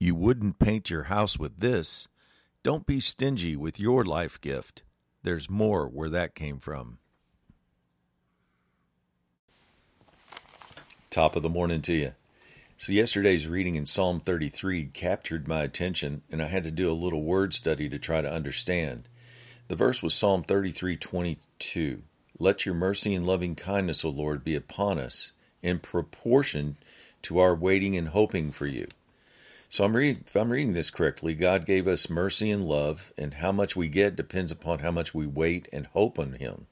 You wouldn't paint your house with this. Don't be stingy with your life gift. There's more where that came from. Top of the morning to you. So, yesterday's reading in Psalm 33 captured my attention, and I had to do a little word study to try to understand. The verse was Psalm 33 22. Let your mercy and loving kindness, O Lord, be upon us in proportion to our waiting and hoping for you. So I'm reading if I'm reading this correctly, God gave us mercy and love, and how much we get depends upon how much we wait and hope on him.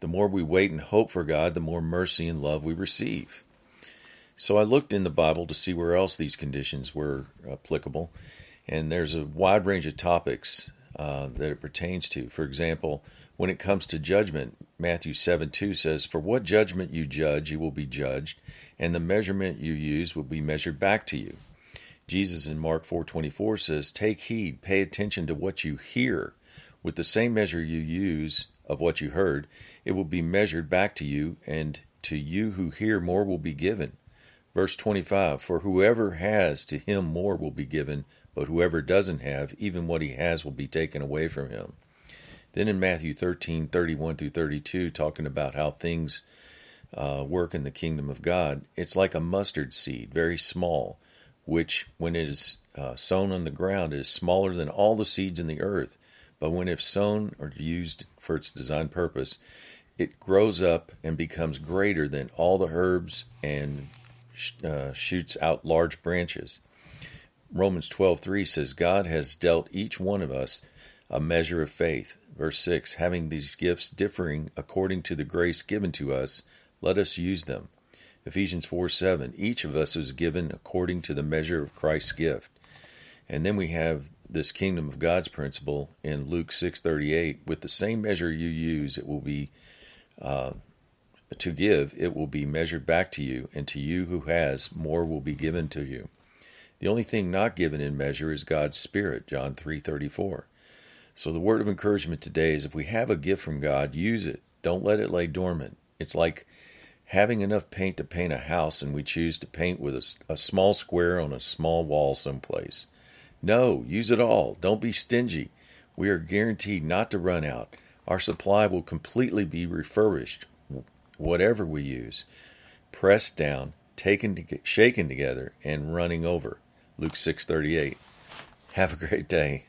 The more we wait and hope for God, the more mercy and love we receive. So I looked in the Bible to see where else these conditions were applicable, and there's a wide range of topics uh, that it pertains to. For example, when it comes to judgment, Matthew 7 2 says, For what judgment you judge, you will be judged, and the measurement you use will be measured back to you. Jesus in Mark 4:24 says, "Take heed, pay attention to what you hear. With the same measure you use of what you heard, it will be measured back to you, and to you who hear more will be given." Verse 25 For whoever has, to him more will be given, but whoever doesn't have, even what he has will be taken away from him. Then in Matthew 13 31 through 32, talking about how things uh, work in the kingdom of God, it's like a mustard seed, very small, which when it is uh, sown on the ground is smaller than all the seeds in the earth. But when if sown or used for its designed purpose, it grows up and becomes greater than all the herbs and uh, shoots out large branches. Romans 12:3 says God has dealt each one of us a measure of faith. Verse 6 Having these gifts differing according to the grace given to us, let us use them. Ephesians 4 7 Each of us is given according to the measure of Christ's gift. And then we have this kingdom of God's principle in Luke 6:38 with the same measure you use it will be uh, to give, it will be measured back to you, and to you who has, more will be given to you. The only thing not given in measure is God's Spirit, John 3:34. So the word of encouragement today is if we have a gift from God, use it. Don't let it lay dormant. It's like having enough paint to paint a house and we choose to paint with a, a small square on a small wall someplace. No, use it all. Don't be stingy. We are guaranteed not to run out. Our supply will completely be refurbished whatever we use, pressed down, taken to, shaken together, and running over. Luke 6:38. Have a great day.